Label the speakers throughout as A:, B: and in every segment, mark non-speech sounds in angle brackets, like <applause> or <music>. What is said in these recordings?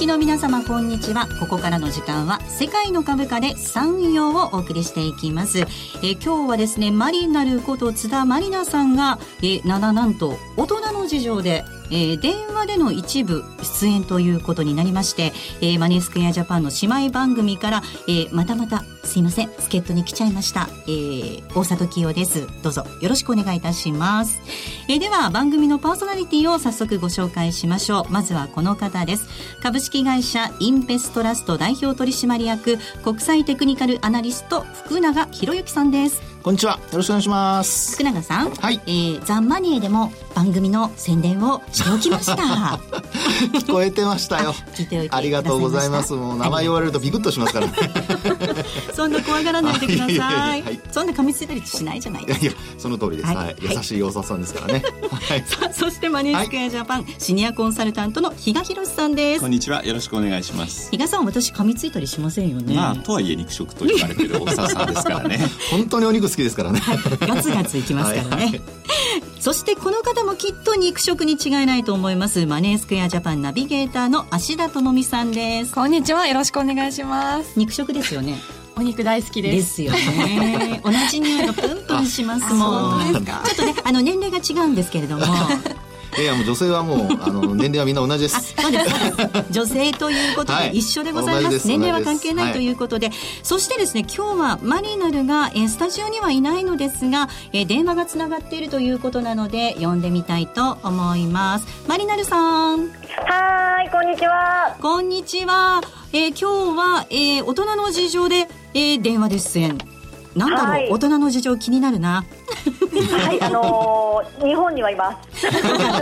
A: きの皆様こんにちは。ここからの時間は世界の株価で産業をお送りしていきます。え今日はですねマリナルこと津田マリナさんがえなななんと大人の事情でえー、電話での一部出演ということになりまして、えー、マネースクエアジャパンの姉妹番組から、えー、またまたすいません助っ人に来ちゃいました、えー、大里清です。どうぞよろしくお願いいたします、えー、では番組のパーソナリティを早速ご紹介しましょう。まずはこの方です。株式会社インベストラスト代表取締役国際テクニカルアナリスト福永博之さんです。
B: こんにちは。よろしくお願いします。
A: 福永さん。
B: はい。
A: えー、ザ・マニエでも番組の宣伝をしておきました。<laughs>
B: 聞こえてましたよ。
A: 聞いておいて
B: ありがとうございます。もう名前言われるとビクッとしますからね。<laughs>
A: そんな怖がらないでください。はい、そんな噛みついたりしないじゃないですか。いやいや、
B: その通りです。はい。はい、優しい大沢さんですからね。
A: はい。<laughs> さあ、そしてマネースクエアジャパン、シニアコンサルタントの比嘉博さんです。
C: こんにちは。よろしくお願いします。
A: 比嘉さん、私噛みついたりしませんよね。
C: まあ、とはいえ肉食と言われてる大沢さんですからね。
B: 本当にお肉好きですからね。はい。
A: ガツガツいきますからね、はいはい、そしてこの方もきっと肉食に違いないと思いますマネースクエアジャパンナビゲーターの芦田智美さんです。
D: こんにちは。よろしくお願いします。
A: 肉食ですよね。
D: お肉大好きです。
A: ですよね。同じ匂いがプンプンしますもん。ちょっとねあの年齢が違うんですけれども
B: いやもう女性はもう <laughs> あの年齢はみんな同じです。
A: そうです <laughs> 女性ということで一緒でございます。はい、年齢は関係ないということで、はい、そしてですね今日はマリナルが、えスタジオにはいないのですが、え電話がつながっているということなので呼んでみたいと思います。マリナルさん。
E: はいこんにちは。
A: こんにちは、えー、今日は、えー、大人の事情で、えー、電話で出演なんだろう、はい、大人の事情気になるな。
E: はい、あのー、日本にはいます。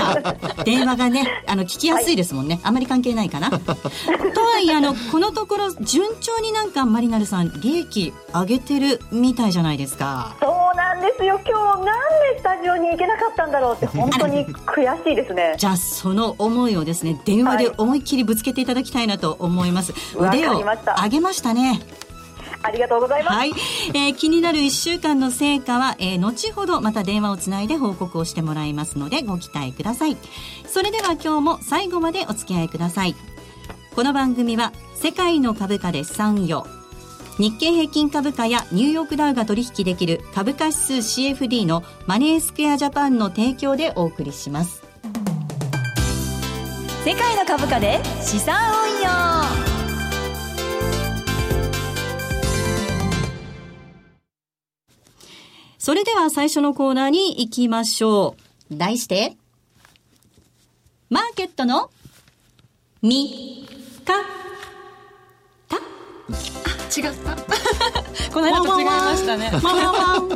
E: <laughs>
A: 電話がね、あの聞きやすいですもんね。はい、あまり関係ないかな。とはいえあのこのところ順調になんかマリナルさん利益上げてるみたいじゃないですか。
E: そうなんですよ。今日なんでスタジオに行けなかったんだろうって本当に悔しいですね。
A: じゃあその思いをですね電話で思いっきりぶつけていただきたいなと思います。はい、腕を上げましたね。
E: ありがとうございます。はい、
A: えー、気になる1週間の成果は、えー、後ほどまた電話をつないで報告をしてもらいますのでご期待ください。それでは今日も最後までお付き合いください。この番組は世界の株価で産業。日経平均株価やニューヨークダウが取引できる株価指数 CFD のマネースクエアジャパンの提供でお送りします。世界の株価で資産運用それでは最初のコーナーに行きましょう。題して、マーケットの、み、か、たあ、
D: 違った。<laughs> この間と違いましたね。ワンワンワン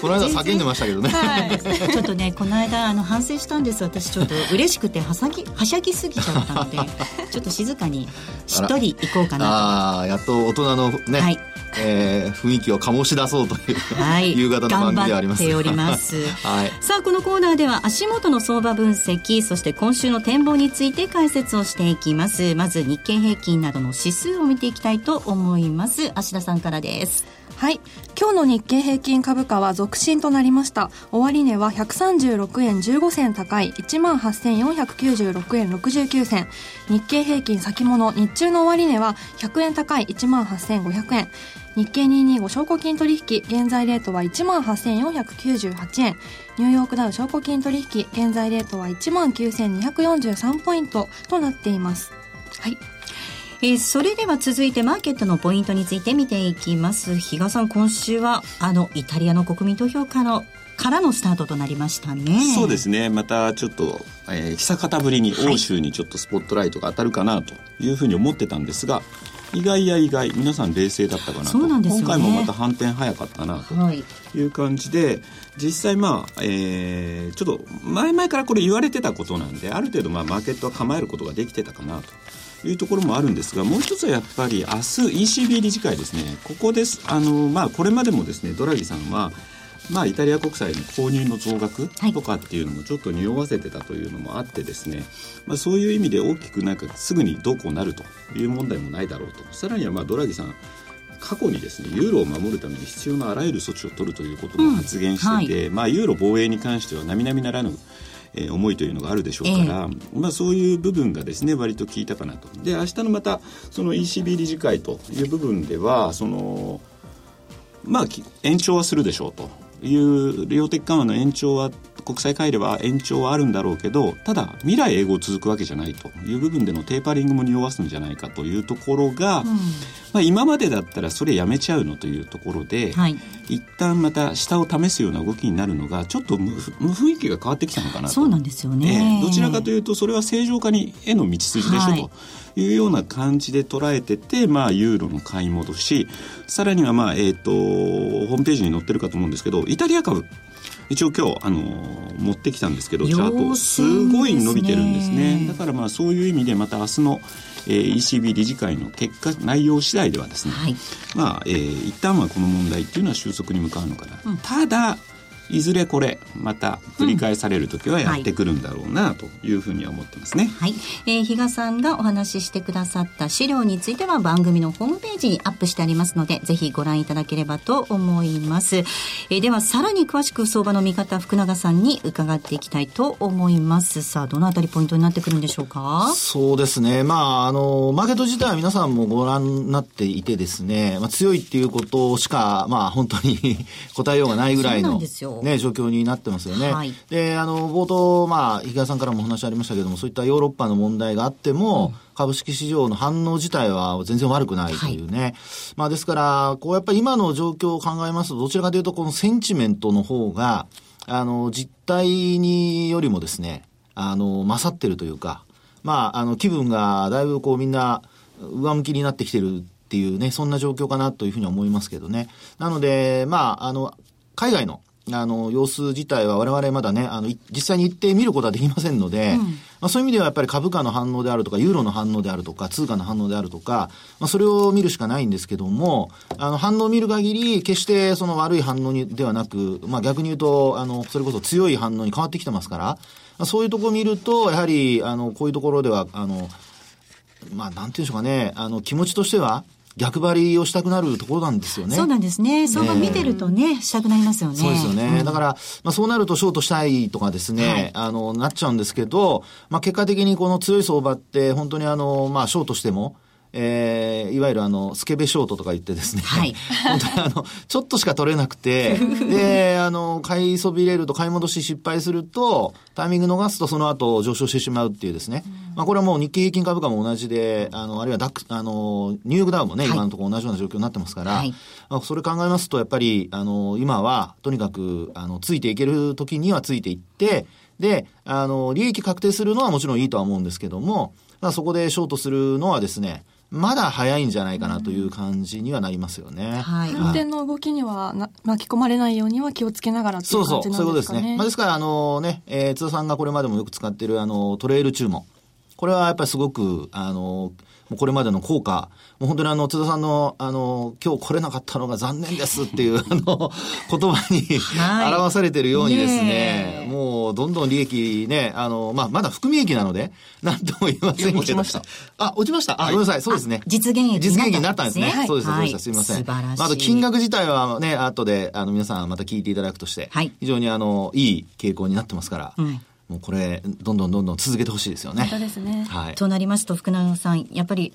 B: この間叫んでましたけどね。はい、
A: ちょっとね、この間、あの、反省したんです。私、ちょっと嬉しくて、はさぎ、はしゃぎすぎちゃったので、<laughs> ちょっと静かに、しっとり行こうかなと。
B: ああ、やっと大人のね、はい、えー、雰囲気を醸し出そうという、はい、夕方の番組であります。<laughs>
A: はい、さあ、このコーナーでは足元の相場分析、そして今週の展望について解説をしていきます。まず日経平均などの指数を見ていきたいと思います。芦田さんからです。
D: はい。今日の日経平均株価は続伸となりました。終値は136円15銭高い18,496円69銭。日経平均先物日中の終値は100円高い18,500円。日経225証拠金取引、現在レートは18,498円。ニューヨークダウ証拠金取引、現在レートは19,243ポイントとなっています。はい。
A: えー、それでは続いてマーケットのポイントについて見ていきます比嘉さん今週はあのイタリアの国民投票からのからのスタートとなりましたね
C: そうですねまたちょっと、えー、久方ぶりに欧州にちょっとスポットライトが当たるかなというふうに思ってたんですが、意外や意外。皆さん冷静だったかなと、ね、今回もまた反転早かったなと。い。う感じで、はい、実際まあ、えー、ちょっと前々からこれ言われてたことなんである程度まあマーケットは構えることができてたかなと。いうところもあるんですがもう一つはやっぱり明日 ECB 理事会ですね。ここです。あの、まあ、これまでもですねドラギさんはまあ、イタリア国債の購入の増額とかっていうのもちょっと匂わせてたというのもあってですね、まあ、そういう意味で大きくなんかすぐにどうこうなるという問題もないだろうと。さらにはまあドラギさん過去にですねユーロを守るために必要なあらゆる措置を取るということも発言してて、うんはい、まあ、ユーロ防衛に関しては並々ならぬえー、思いというのがあるでしょうから、えー、まあ、そういう部分がですね割と効いたかなと。で明日のまたその ECB 理事会という部分ではそのまあ延長はするでしょうという量的緩和の延長は国際会では延長はあるんだろうけどただ未来永劫続くわけじゃないという部分でのテーパリングも匂わすんじゃないかというところが、うん、まあ、今までだったらそれやめちゃうのというところで、はい、一旦また下を試すような動きになるのがちょっと雰囲気が変わってきたのかなと。
A: そうなんですよね、
C: えー、どちらかというとそれは正常化にへの道筋でしょ、はい、と。いうような感じで捉えてて、まあ、ユーロの買い戻し。さらには、まあえーと、とホームページに載ってるかと思うんですけどイタリア株一応今日あの持ってきたんですけどチャートすごい伸びてるんですね。だからまあそういう意味でまた明日の、えー、ECB 理事会の結果内容次第ではですね、はい、まあ、えー、一旦はこの問題っていうのは収束に向かうのかな、うん、ただいずれこれまた繰り返される時はやってくるんだろうなというふうには思ってますね。
A: はい、えー、比嘉さんがお話ししてくださった資料については番組のホームページにアップしてありますのでぜひご覧いただければと思います。えー、ではさらに詳しく相場の見方福永さんに伺っていきたいと思います。さあどのあたりポイントになってくるんでしょうか？
B: そうですね。まああのマーケット自体は皆さんもご覧になっていてですね、まあ強いっていうことしかまあ本当に <laughs> 答えようがないぐらいのね状況になってますよね。はい、で、あの、冒頭、まあ、比嘉さんからもお話ありましたけども、そういったヨーロッパの問題があっても、うん、株式市場の反応自体は全然悪くないというね。はい、まあ、ですから、こう、やっぱり今の状況を考えますと、どちらかというと、このセンチメントの方が、あの、実態によりもですね、あの、勝ってるというか、まあ、あの、気分がだいぶこうみんな上向きになってきてるっていうね、そんな状況かなというふうに思いますけどね。なので、まあ、あの、海外のあの、様子自体は我々まだね、あの、実際に行って見ることはできませんので、うん、まあ、そういう意味ではやっぱり株価の反応であるとか、ユーロの反応であるとか、通貨の反応であるとか、まあ、それを見るしかないんですけども、あの、反応を見る限り、決してその悪い反応にではなく、まあ、逆に言うと、あの、それこそ強い反応に変わってきてますから、まあ、そういうところを見ると、やはり、あの、こういうところでは、あの、まあ、なんていうんでしょうかね、あの、気持ちとしては、逆張りをしたくなるところなんですよね。
A: そうなんですね。相場見てるとね、したくなりますよね。
B: そうですよね。うん、だから、まあそうなるとショートしたいとかですね、はい、あの、なっちゃうんですけど、まあ結果的にこの強い相場って本当にあの、まあショートしても、えー、いわゆるあの、スケベショートとか言ってですね、はい、本当にあの、ちょっとしか取れなくて、<laughs> で、あの、買いそびれると買い戻し失敗すると、タイミング逃すとその後上昇してしまうっていうですね、うん、まあこれはもう日経平均株価も同じで、あの、あるいはダック、あの、ニューヨークダウンもね、今のところ同じような状況になってますから、はい、まあそれ考えますと、やっぱり、あの、今は、とにかく、あの、ついていける時にはついていって、で、あの、利益確定するのはもちろんいいとは思うんですけども、まあそこでショートするのはですね、まだ早いんじゃないかなという感じにはなりますよね。
D: はい。運転の動きにはな巻き込まれないようには気をつけながらっていう感じなんですかね。そうそう、そういうことですね。まあ、ですから、あのね、えー、津田さんがこれまでもよく使っている、あの、トレイル注文。これはやっぱりすごく、あの、これまでの効果、もう本当にあの、津田さんの、あの、今日来れなかったのが残念ですっていう、<laughs> あの、言葉に、表されてるようにですね、もう、どんどん利益ね、あの、まあ、まだ含み益なので、<laughs> なんとも言いませんけど。
C: 落ちました。
B: あ、落ちました。あ、ごめんなさい。そうですね。
A: 実現益
B: 実現益になったんですね。そうです、そうでした。すみません。
A: あ
B: と、金額自体はね、後で、あの、皆さんまた聞いていただくとして、非常にあの、いい傾向になってますから、もうこれ、どんどんどんどん続けてほしいですよね。
D: 本当ですね。
A: はい。となりますと、福永さん、やっぱり、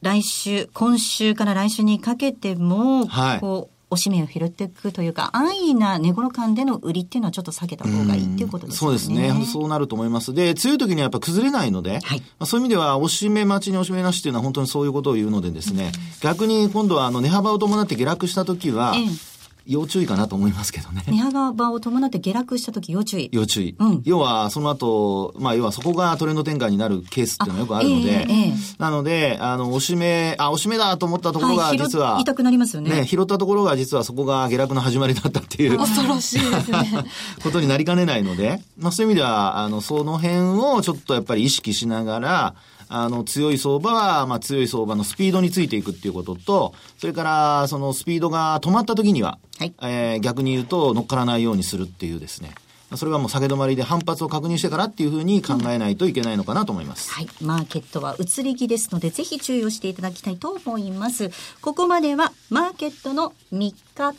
A: 来週、今週から来週にかけても、はい、こう、おしめを拾っていくというか、安易な値頃感での売りっていうのはちょっと下げた方がいいっていうことですね。
B: そうですね。そうなると思います。で、強い時にはやっぱ崩れないので、はい、まあ、そういう意味では、おしめ待ちにおしめなしっていうのは本当にそういうことを言うのでですね、逆に今度はあの値幅を伴って下落した時は、ええ要注意かなと思いますけどね。
A: 値幅を伴って下落した時要注意。
B: 要注意。うん、要は、その後、まあ、要はそこがトレンド転換になるケースっていうのはよくあるので、えーえー、なので、あの、おしめ、あ、おしめだと思ったところが実は、
A: はい、痛くなりますよね。
B: ね、拾ったところが実はそこが下落の始まりだったっていう。
D: 恐ろしいですね。<laughs>
B: ことになりかねないので、まあ、そういう意味では、あの、その辺をちょっとやっぱり意識しながら、あの、強い相場は、まあ、強い相場のスピードについていくっていうことと、それから、そのスピードが止まった時には、はい、えー、逆に言うと乗っからないようにするっていうですね。それはもう下げ止まりで反発を確認してからっていうふうに考えないといけないのかなと思います。
A: はい。マーケットは移り気ですので、ぜひ注意をしていただきたいと思います。ここまでは、マーケットの見方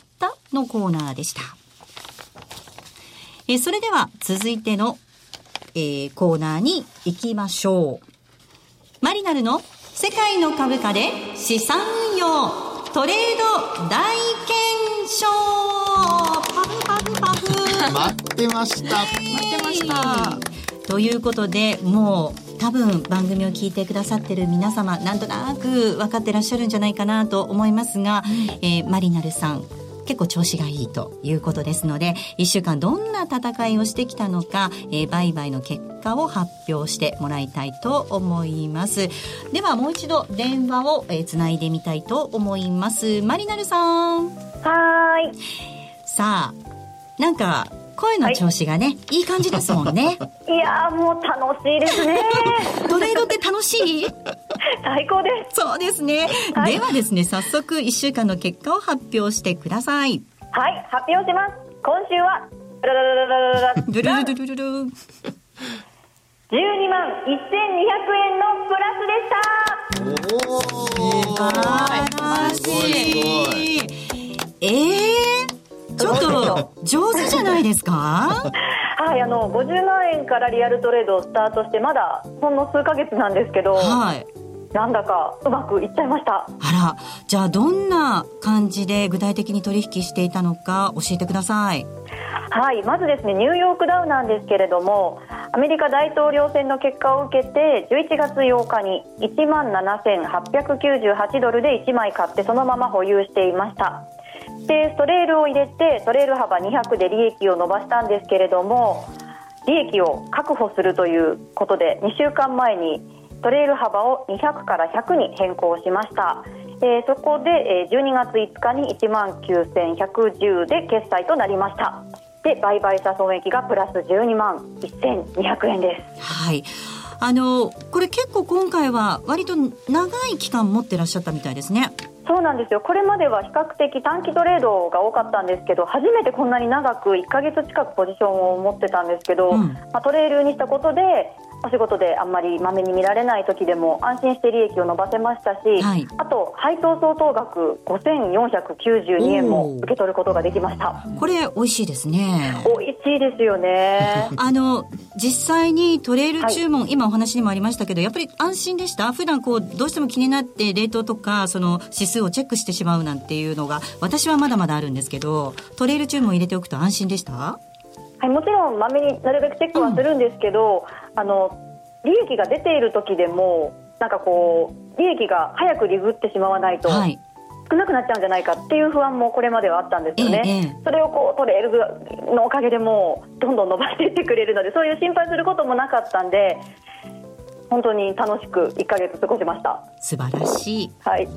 A: のコーナーでした。えそれでは、続いてのえー、コーナーに行きましょう。マリナルの世界の株価で資産運用トレード大検証パフパフパフ。
B: 待ってました。待
D: ってました
A: ということでもう多分番組を聞いてくださってる皆様なんとなく分かってらっしゃるんじゃないかなと思いますが、えー、マリナルさん結構調子がいいということですので、1週間どんな戦いをしてきたのか、えー、売買の結果を発表してもらいたいと思います。ではもう一度電話を、えー、つないでみたいと思います。マリナルさん。
E: はい。
A: さあ、なんか、声の調子がね、はい、いい感じですもんね。<laughs>
E: いやもう楽しいですね。
A: トレードって楽しい？
E: 最高です。
A: そうですね。はい、ではですね、早速1週間の結果を発表してください。
E: はい、発表します。今週は、ルルルルルルルルルルルル12万1200円のプラスでした。お
A: お、素晴らしい。えーちょっと上手じゃないですか？
E: はいあの50万円からリアルトレードをスタートしてまだほんの数か月なんですけど、はい、なんだかうまくいっちゃいました。
A: あらじゃあどんな感じで具体的に取引していたのか教えてください。
E: はいまずですねニューヨークダウなんですけれどもアメリカ大統領選の結果を受けて11月8日に1万7898ドルで1枚買ってそのまま保有していました。でトレールを入れてトレール幅200で利益を伸ばしたんですけれども利益を確保するということで2週間前にトレール幅を200から100に変更しました、えー、そこで、え12月5日に1万9110で決済となりました。で売買差損益がプラス12万1200円です。
A: はい。あのこれ結構今回は割と長い期間持ってらっしゃったみたいですね。
E: そうなんですよ。これまでは比較的短期トレードが多かったんですけど初めてこんなに長く1か月近くポジションを持ってたんですけど、うん、まあ、トレールにしたことでお仕事であんまりまめに見られない時でも安心して利益を伸ばせましたし、はい、あと配当相当額5492円も受け取ることができました。
A: これ美味しいですね。
E: 美味しいですよね。<laughs>
A: あの実際にトレール注文、はい、今お話にもありましたけどやっぱり安心でした？普段こうどうしても気になって冷凍とかその指数をチェックしてしまうなんていうのが私はまだまだあるんですけどトレール注文入れておくと安心でした？
E: はい、もちろんまめになるべくチェックはするんですけど、うん、あの利益が出ている時でもなんかこう利益が早くリグってしまわないと、はい、少なくなっちゃうんじゃないかっていう不安もこれまではあったんですよね、ええ、それをこうトレールのおかげでもうどんどん伸ばしていってくれるのでそういう心配することもなかったんで本当に楽しく1か月過ごしました。
A: 素晴らしい。
E: はい。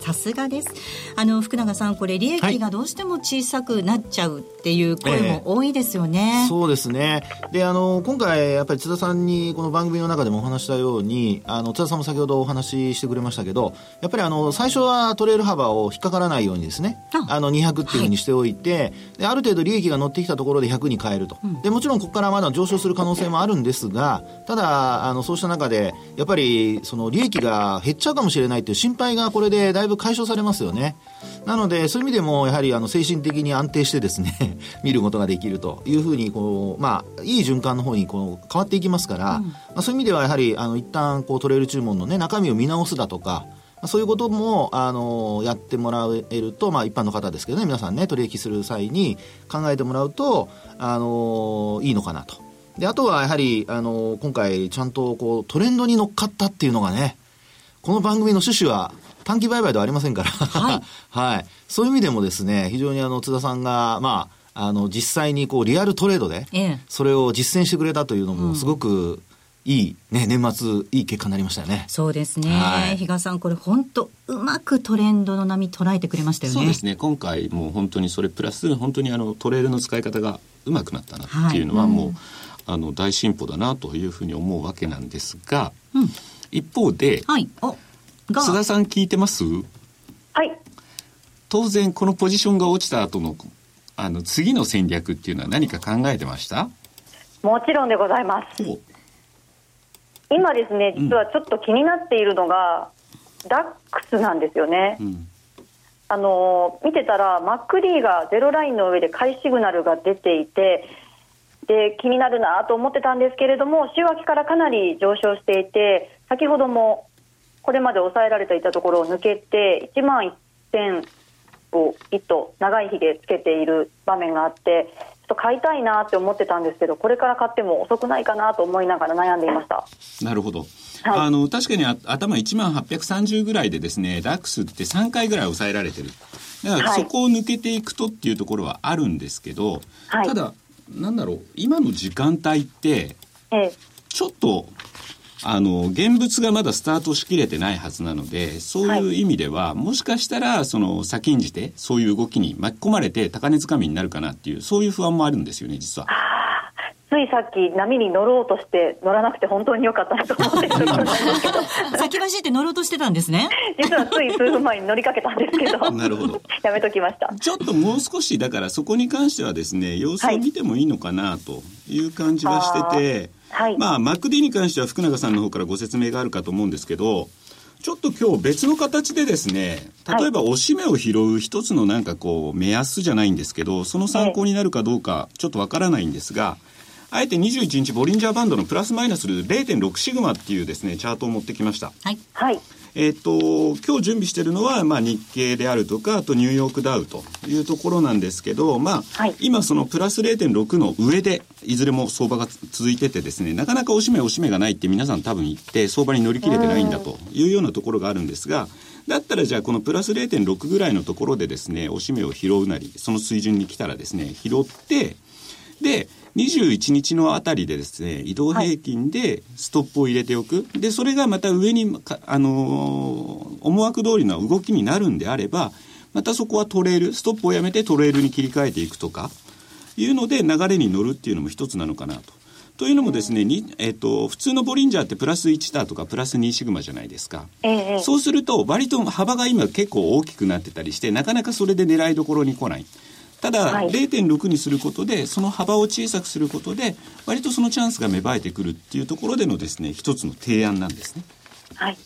A: さすがです。あの福永さんこれ利益がどうしても小さくなっちゃうっていう声も多いですよね、
B: えー、そうですね。であの今回やっぱり津田さんにこの番組の中でもお話したようにあの津田さんも先ほどお話ししてくれましたけどやっぱりあの最初はトレール幅を引っかからないようにですねあ。の200っていうふうにしておいて、はい、である程度利益が乗ってきたところで100に変えると、うん、でもちろんここからまだ上昇する可能性もあるんですがただあのそうした中でで、やっぱりその利益が減っちゃうかもしれないという心配がこれでだいぶ解消されますよね。なので、そういう意味でも、やはりあの精神的に安定してですね <laughs> 見ることができるというふうにこう、まあ、いい循環の方にこう変わっていきますから、うん、まあ、そういう意味ではやはりあの一旦こうトレール注文の、ね、中身を見直すだとか、そういうことも、あの、やってもらえると、まあ一般の方ですけどね、皆さんね、取引する際に考えてもらうと、あの、いいのかなとであとはやはりあの今回ちゃんとこうトレンドに乗っかったっていうのがねこの番組の趣旨は短期売買ではありませんからはい、<laughs> はい、そういう意味でもですね非常にあの津田さんがまああの実際にこうリアルトレードでそれを実践してくれたというのもすごく、いい、ね、年末、いい結果になりましたよね。
A: そうですね。はい、比嘉さん、これ本当、うまくトレンドの波捉えてくれましたよね。
C: そうですね。今回、もう本当にそれプラス、本当にあのトレールの使い方がうまくなったなっていうのは、もう、はいうんあの大進歩だなというふうに思うわけなんですが、うん、一方で、はい、須田さん聞いてます？
E: はい。
C: 当然このポジションが落ちた後のあの次の戦略っていうのは何か考えてました？
E: もちろんでございます。今ですね実はちょっと気になっているのが、うん、ダックスなんですよね、うん、あの見てたらマックリーがゼロラインの上で買いシグナルが出ていてで気になるなと思ってたんですけれども週明けからかなり上昇していて先ほどもこれまで抑えられていたところを抜けて1万1000を糸長いひげつけている場面があってちょっと買いたいなって思ってたんですけどこれから買っても遅くないかなと思いながら悩んでいました。
C: なるほど、はい、あの確かに頭1万830ぐらいでですねダックスって3回ぐらい抑えられてる。だからそこを抜けていくとっていうところはあるんですけど、はい、ただなんだろう今の時間帯って、ちょっとあの現物がまだスタートしきれてないはずなのでそういう意味では、はい、もしかしたらその先んじてそういう動きに巻き込まれて高値掴みになるかなっていうそういう不安もあるんですよね実は。
E: ついさっき波に乗ろうとして乗らなくて本当に良かったなと思ってるところなんですけど。<laughs>
A: 先走って乗ろうとしてたんですね。
E: 実はつい数分前に乗りかけたんですけど
C: なるほど。
E: やめときました。
C: ちょっともう少しだからそこに関してはですね様子を見てもいいのかなという感じがしてて、はい、まあ MacD に関しては福永さんの方からご説明があるかと思うんですけどちょっと今日別の形でですね、例えばおしめを拾う一つのなんかこう目安じゃないんですけど、その参考になるかどうかちょっとわからないんですが、あえて21日ボリンジャーバンドのプラスマイナス0.6シグマっていうですね、チャートを持ってきました。
E: はい。はい。
C: えっ、と、今日準備してるのは、まあ、日経であるとか、あとニューヨークダウというところなんですけど、まあ、はい、今そのプラス0.6の上で、いずれも相場が続いててですね、なかなかおしめおしめがないって皆さん多分言って、相場に乗り切れてないんだというようなところがあるんですが、だったらじゃあこのプラス0.6ぐらいのところでですね、おしめを拾うなり、その水準に来たらですね、拾って、で、21日のあたりでですね、移動平均でストップを入れておく。はい、で、それがまた上に、あのー、思惑通りの動きになるんであれば、またそこはトレール、ストップをやめてトレールに切り替えていくとか、いうので流れに乗るっていうのも一つなのかなと。というのもですね、にえっ、ー、と、普通のボリンジャーってプラス1ターとかプラス2シグマじゃないですか。ええ、そうすると、割と幅が今結構大きくなってたりして、なかなかそれで狙いどころに来ない。ただ、はい、0.6にすることでその幅を小さくすることで割とそのチャンスが芽生えてくるっていうところでのですね一つの提案なんですね。
E: はい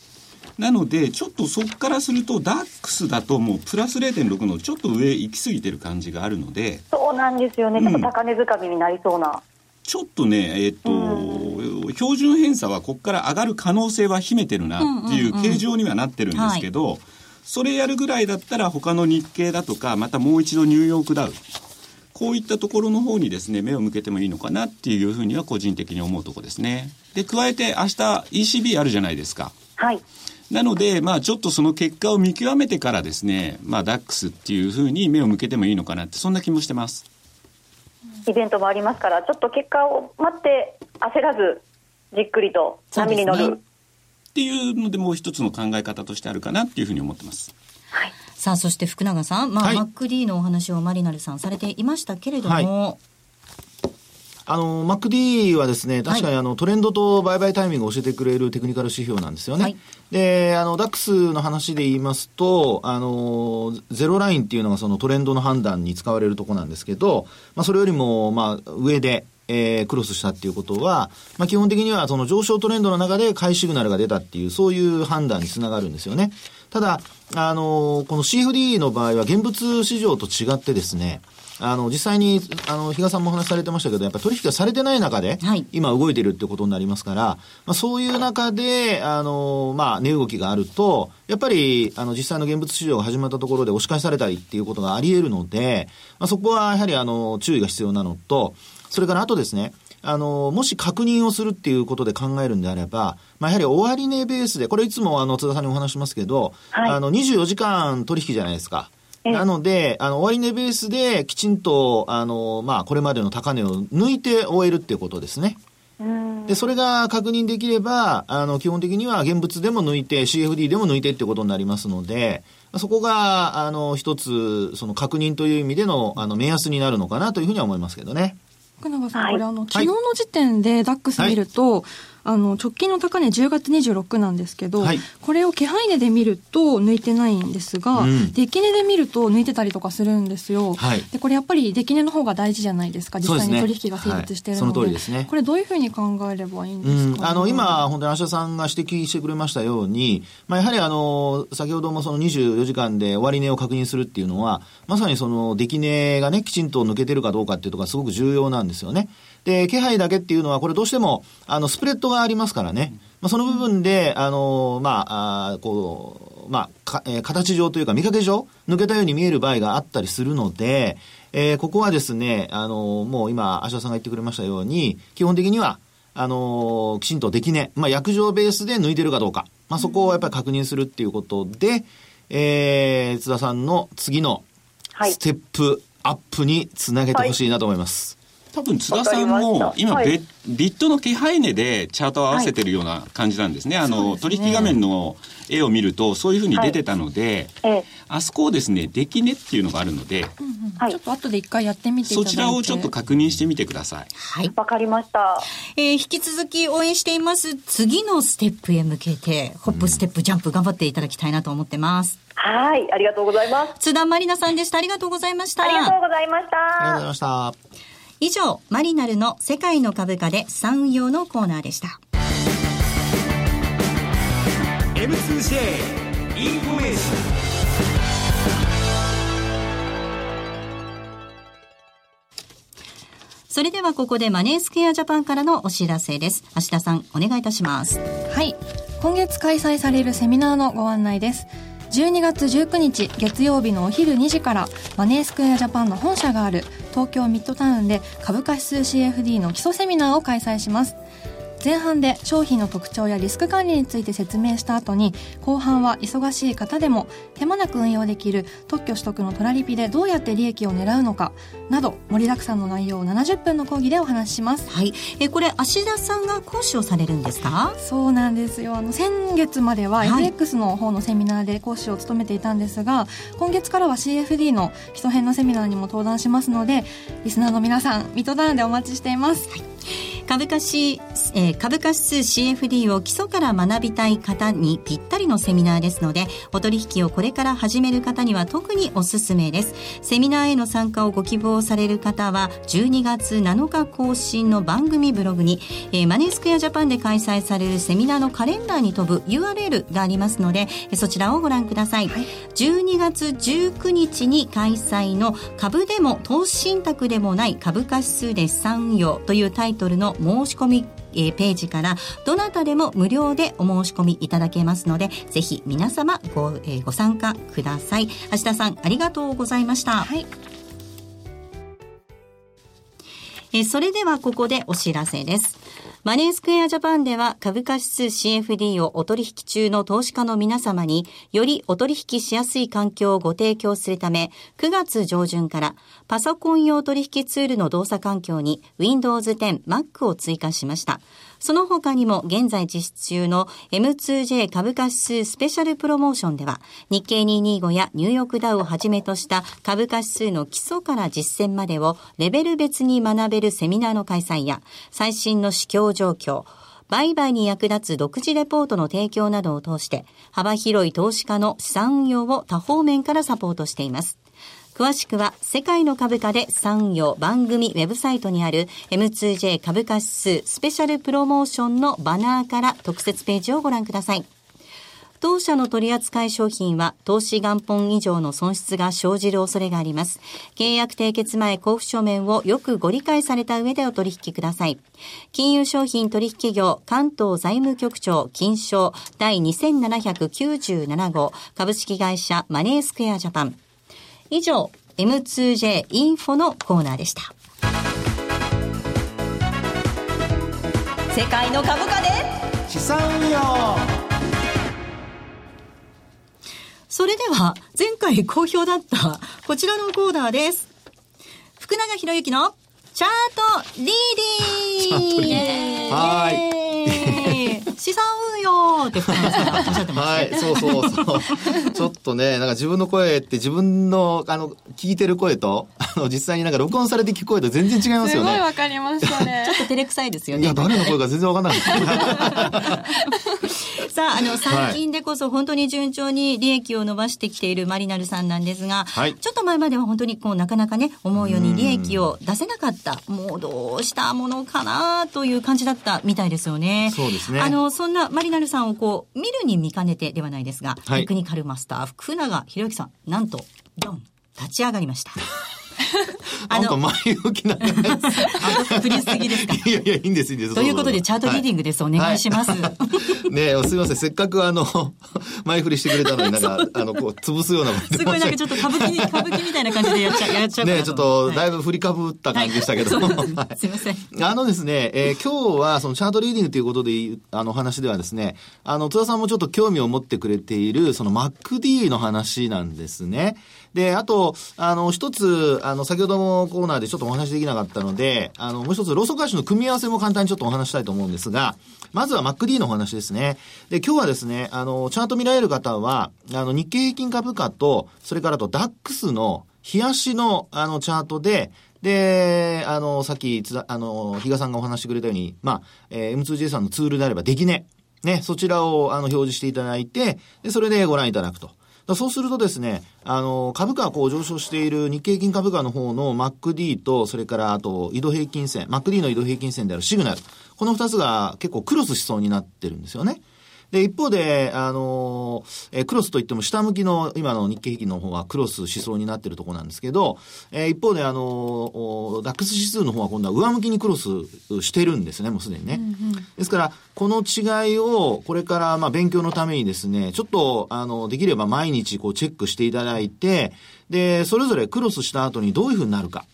C: なので、ちょっとそこからすると、ダックスだともうプラス0.6のちょっと上行き過ぎてる感じがあるので。
E: そうなんですよね。ちょっと高値掴みになりそうな。
C: ちょっとね、えっ、ー、と、うん、標準偏差はここから上がる可能性は秘めてるなっていう形状にはなってるんですけど、うんうんうんはいそれやるぐらいだったら他の日経だとか、またもう一度ニューヨークダウ。こういったところの方にですね、目を向けてもいいのかなっていうふうには個人的に思うとこですね。で、加えて明日 ECB あるじゃないですか。
E: はい。
C: なので、まあちょっとその結果を見極めてからですね、まあダックスっていうふうに目を向けてもいいのかなって、そんな気もしてます。
E: イベントもありますから、ちょっと結果を待って焦らず、じっくりと波に乗る。
C: っていうのでもう一つの考え方としてあるかなっていうふうに思ってます。
E: はい。
A: さあ、そして福永さん、まあ、はい、マック D のお話をマリナルさんされていましたけれども、はい
B: あの、MacD はですね、確かにあの、はい、トレンドと売買タイミングを教えてくれるテクニカル指標なんですよね。はい、で、あの、DAX の話で言いますと、あの、ゼロラインっていうのがそのトレンドの判断に使われるとこなんですけど、まあ、それよりも、まあ、上で、えー、クロスしたっていうことは、まあ、基本的にはその上昇トレンドの中で買いシグナルが出たっていう、そういう判断につながるんですよね。ただ、あのー、この CFD の場合は現物市場と違ってですね、あの、実際に、あの、比嘉さんもお話しされてましたけど、やっぱ取引がされてない中で、今動いてるってことになりますから、まあ、そういう中で、あの、まあ、値動きがあると、やっぱり、あの、実際の現物市場が始まったところで押し返されたりっていうことがあり得るので、まあ、そこはやはり、あの、注意が必要なのと、それからあとですね、あの、もし確認をするっていうことで考えるんであれば、まあ、やはり終値ベースで、これいつもあの、津田さんにお話しますけど、はい、あの、24時間取引じゃないですか。なので、あの、終値ベースできちんと、あの、まあ、これまでの高値を抜いて終えるっていうことですね。で、それが確認できれば、あの、基本的には現物でも抜いて、CFD でも抜いてってことになりますので、そこが、あの、一つ、その確認という意味での、あの、目安になるのかなというふうには思いますけどね。
D: 福永さん、これあの、昨日の時点でダックス見ると、はいあの直近の高値10月26なんですけど、はい、これを気配値で見ると抜いてないんですが、うん、出来値で見ると抜いてたりとかするんですよ、はい、でこれやっぱり出来値の方が大事じゃないですか実際に取引が成立しているので、ねはい、ね、これどういうふうに考えればいいんですか、ね？
B: うん、あの今本当に芦田さんが指摘してくれましたように、まあ、やはりあの先ほどもその24時間で終値を確認するっていうのはまさにその出来値がねきちんと抜けてるかどうかっていうところがすごく重要なんですよねで、気配だけっていうのは、これどうしても、あの、スプレッドがありますからね。まあ、その部分で、あの、まあ、あこう、まあ、か、えー、形上というか見かけ上、抜けたように見える場合があったりするので、えー、ここはですね、あの、もう今、芦田さんが言ってくれましたように、基本的には、あの、きちんとできね、まあ、薬状ベースで抜いてるかどうか、まあ、そこをやっぱり確認するっていうことで、えー、津田さんの次のステップアップにつなげてほしいなと思います。
C: はい多分津田さんも今、はい、ビットの気配値でチャートを合わせてるような感じなんですね。はい、あの、ね、取引画面の絵を見るとそういうふうに出てたので、はい、あそこをですね、出来値っていうのがあるので、
D: うんうん、ちょっと後で一回やってみて
C: そちらをちょっと確認してみてください。
E: はい。わかりました。
A: えー、引き続き応援しています。次のステップへ向けて、ホップ、ステップ、ジャンプ頑張っていただきたいなと思ってます。
E: はい、ありがとうございます。
A: 津田まりなさんでした。ありがとうございました。
E: ありがとうございました。あ
B: りがとうございました。
A: 以上、マリナルの世界の株価で資産運用のコーナーでした。M2J インフォメーションそれではここでマネースクエアジャパンからのお知らせです。芦田さん、お願いいたします。
D: はい。今月開催されるセミナーのご案内です。12月19日月曜日のお昼2時からマネースクエアジャパンの本社がある東京ミッドタウンで株価指数 CFD の基礎セミナーを開催します。前半で商品の特徴やリスク管理について説明した後に後半は忙しい方でも手間なく運用できる特許取得のトラリピでどうやって利益を狙うのかなど盛りだくさんの内容を70分の講義でお話しします。
A: はい。えこれ芦田さんが講師をされるんですか？
D: そうなんですよ。あの先月までは FX の方のセミナーで講師を務めていたんですが、はい、今月からは CFD の基礎編のセミナーにも登壇しますのでリスナーの皆さんミッドタウンでお待ちしています、はい
A: 株価指、えー、株価指数 CFD を基礎から学びたい方にぴったりのセミナーですので、お取引をこれから始める方には特におすすめです。セミナーへの参加をご希望される方は、12月7日更新の番組ブログに、えー、マネースクエアジャパンで開催されるセミナーのカレンダーに飛ぶ URL がありますので、そちらをご覧ください。はい、12月19日に開催の株でも投資信託でもない株価指数で資産運用というタイトルの申し込みえー、ページからどなたでも無料でお申し込みいただけますのでぜひ皆様ご,、えー、ご参加ください。橋田さんありがとうございました、はい。えー、それではここでお知らせですマネースクエアジャパンでは株価指数 CFD をお取引中の投資家の皆様によりお取引しやすい環境をご提供するため9月上旬からパソコン用取引ツールの動作環境に Windows 10 Mac を追加しました。その他にも現在実施中の M2J 株価指数スペシャルプロモーションでは日経225やニューヨークダウをはじめとした株価指数の基礎から実践までをレベル別に学べるセミナーの開催や最新の市況状況、売買に役立つ独自レポートの提供などを通して幅広い投資家の資産運用を多方面からサポートしています。詳しくは世界の株価で産業番組ウェブサイトにある M2J 株価指数スペシャルプロモーションのバナーから特設ページをご覧ください。当社の取扱い商品は投資元本以上の損失が生じる恐れがあります。契約締結前交付書面をよくご理解された上でお取引ください。金融商品取引業関東財務局長金賞第2797号株式会社マネースクエアジャパン。以上、M2J インフォのコーナーでした。世界の株価で
B: 資産運用
A: それでは、前回好評だったこちらのコーナーです。福永博之のチャートリーディング
B: はい。
A: 資産運用ってさんがおっしゃってました。はい、そうそう
B: そう。ちょっとね、なんか自分の声って自分の、あの、聞いてる声と、あの、実際になんか録音されて聞く声と全然違いますよね。すご
D: いわかりましたね。<laughs>
A: ちょっと照れくさいですよね。
B: いや、誰の声か全然わかんない。<laughs>
A: さあ、あの、最近でこそ本当に順調に利益を伸ばしてきているマリナルさんなんですが、はい、ちょっと前までは本当にこう、なかなかね、思うように利益を出せなかった、もうどうしたものかなという感じだったみたいですよね。
B: そうですね。
A: あの、そんなマリナルさんをこう、見るに見かねてではないですが、はい、テクニカルマスター、福永博之さん、なんと、ドン、立ち上がりました。
B: なんか前置きながら。
A: 振りすぎですか？<laughs>
B: いやいや、いいんです、いいんです。
A: ということで、チャートリーディングです。はい、お願いします。は
B: い、ねすみません。せっかくあの、<laughs> 前振りしてくれたのになんか、あの、こう、潰すような
A: すごいなんかちょっと歌舞伎、歌舞伎みたいな感じでやっちゃ <laughs> う、やっちゃう
B: ねちょっと、だいぶ振りかぶった感じでしたけど
A: すみません。
B: あのですね、えー、今日はそのチャートリーディングということで、あの話ではですね、あの、津田さんもちょっと興味を持ってくれている、その MacD の話なんですね。で、あと、あの、一つ、あの、先ほどのコーナーでちょっとお話できなかったので、あの、もう一つ、ローソク足の組み合わせも簡単にちょっとお話したいと思うんですが、まずは MacD のお話ですね。で、今日はですね、あの、チャート見られる方は、あの、日経平均株価と、それからと DAX の、冷やしの、あの、チャートで、で、あの、さっき、あの、比嘉さんがお話してくれたように、まあ、えー、M2J さんのツールであれば、できね。ね、そちらを、あの、表示していただいて、で、それでご覧いただくと。そうするとですね、あの、株価がこう上昇している日経平均株価の方の MacD と、それからあと移動平均線、MacD の移動平均線であるシグナル。この二つが結構クロスしそうになってるんですよね。で、一方で、あの、えクロスといっても下向きの今の日経平均の方はクロスしそうになってるところなんですけど、えー、一方で、あの、ダックス指数の方は今度は上向きにクロスしてるんですね、もうすでにね。うんうん、ですから、この違いをこれからまあ勉強のためにですね、ちょっと、あの、できれば毎日こうチェックしていただいて、で、それぞれクロスした後にどういうふうになるか。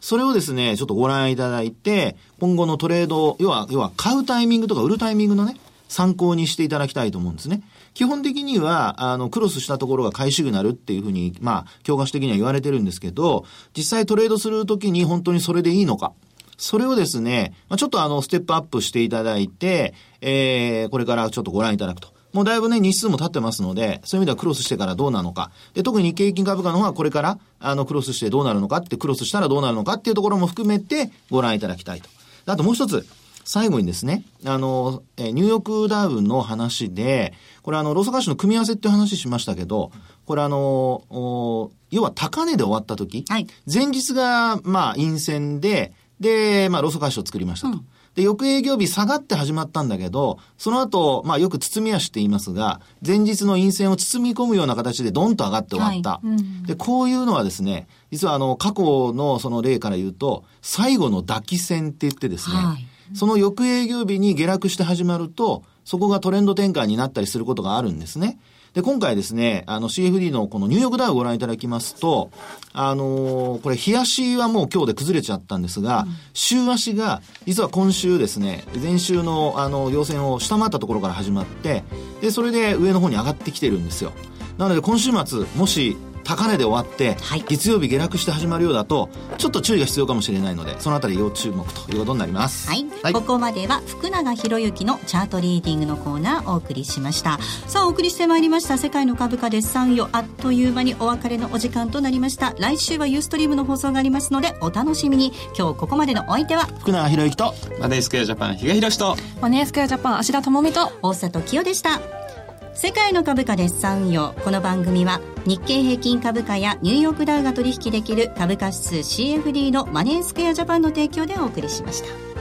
B: それをですね、ちょっとご覧いただいて、今後のトレード、要は、要は買うタイミングとか売るタイミングのね、参考にしていただきたいと思うんですね。基本的には、あの、クロスしたところが買いシグナルっていうふうに、まあ、教科書的には言われてるんですけど、実際トレードするときに本当にそれでいいのか。それをですね、まあ、ちょっとあの、ステップアップしていただいて、えー、これからちょっとご覧いただくと。もうだいぶね、日数も経ってますので、そういう意味ではクロスしてからどうなのか。で、特に日経平均株価の方はこれから、あの、クロスしてどうなるのかって、クロスしたらどうなるのかっていうところも含めてご覧いただきたいと。あともう一つ、最後にですね、あの、えニューヨークダウンの話で、これあの、ローソク足の組み合わせっていう話しましたけど、これあの、要は高値で終わった時、はい、前日が、まあ、陰線で、で、まあ、ローソク足を作りましたと。うん。で、翌営業日下がって始まったんだけど、その後、まあよく包み足って言いますが、前日の陰線を包み込むような形でドンと上がって終わった。はい。うん、で、こういうのはですね、実はあの、過去のその例から言うと、最後の抱き線って言ってですね、はいその翌営業日に下落して始まると、そこがトレンド転換になったりすることがあるんですね。で、今回ですね、あの CFD のこのニューヨークダウをご覧いただきますと、あのー、これ、日足はもう今日で崩れちゃったんですが、うん、週足が、実は今週ですね、前週のあの、要線を下回ったところから始まって、で、それで上の方に上がってきてるんですよ。なので今週末、もし高値で終わって、はい、月曜日下落して始まるようだとちょっと注意が必要かもしれないのでそのあたり要注目ということになります、
A: はい、はい、ここまでは福永博之のチャートリーディングのコーナーお送りしました。さあお送りしてまいりました。世界の株価です産よ。あっという間にお別れのお時間となりました。来週はユーストリームの放送がありますのでお楽しみに。今日ここまでのお相手は
B: 福永博之と
C: マネースクエアジャパン比嘉宏と
D: マネースクエアジャパン芦田智美と
A: 大里清でした世界の株価です産業この番組は日経平均株価やニューヨークダウが取引できる株価指数 CFD のマネースクエアジャパンの提供でお送りしました。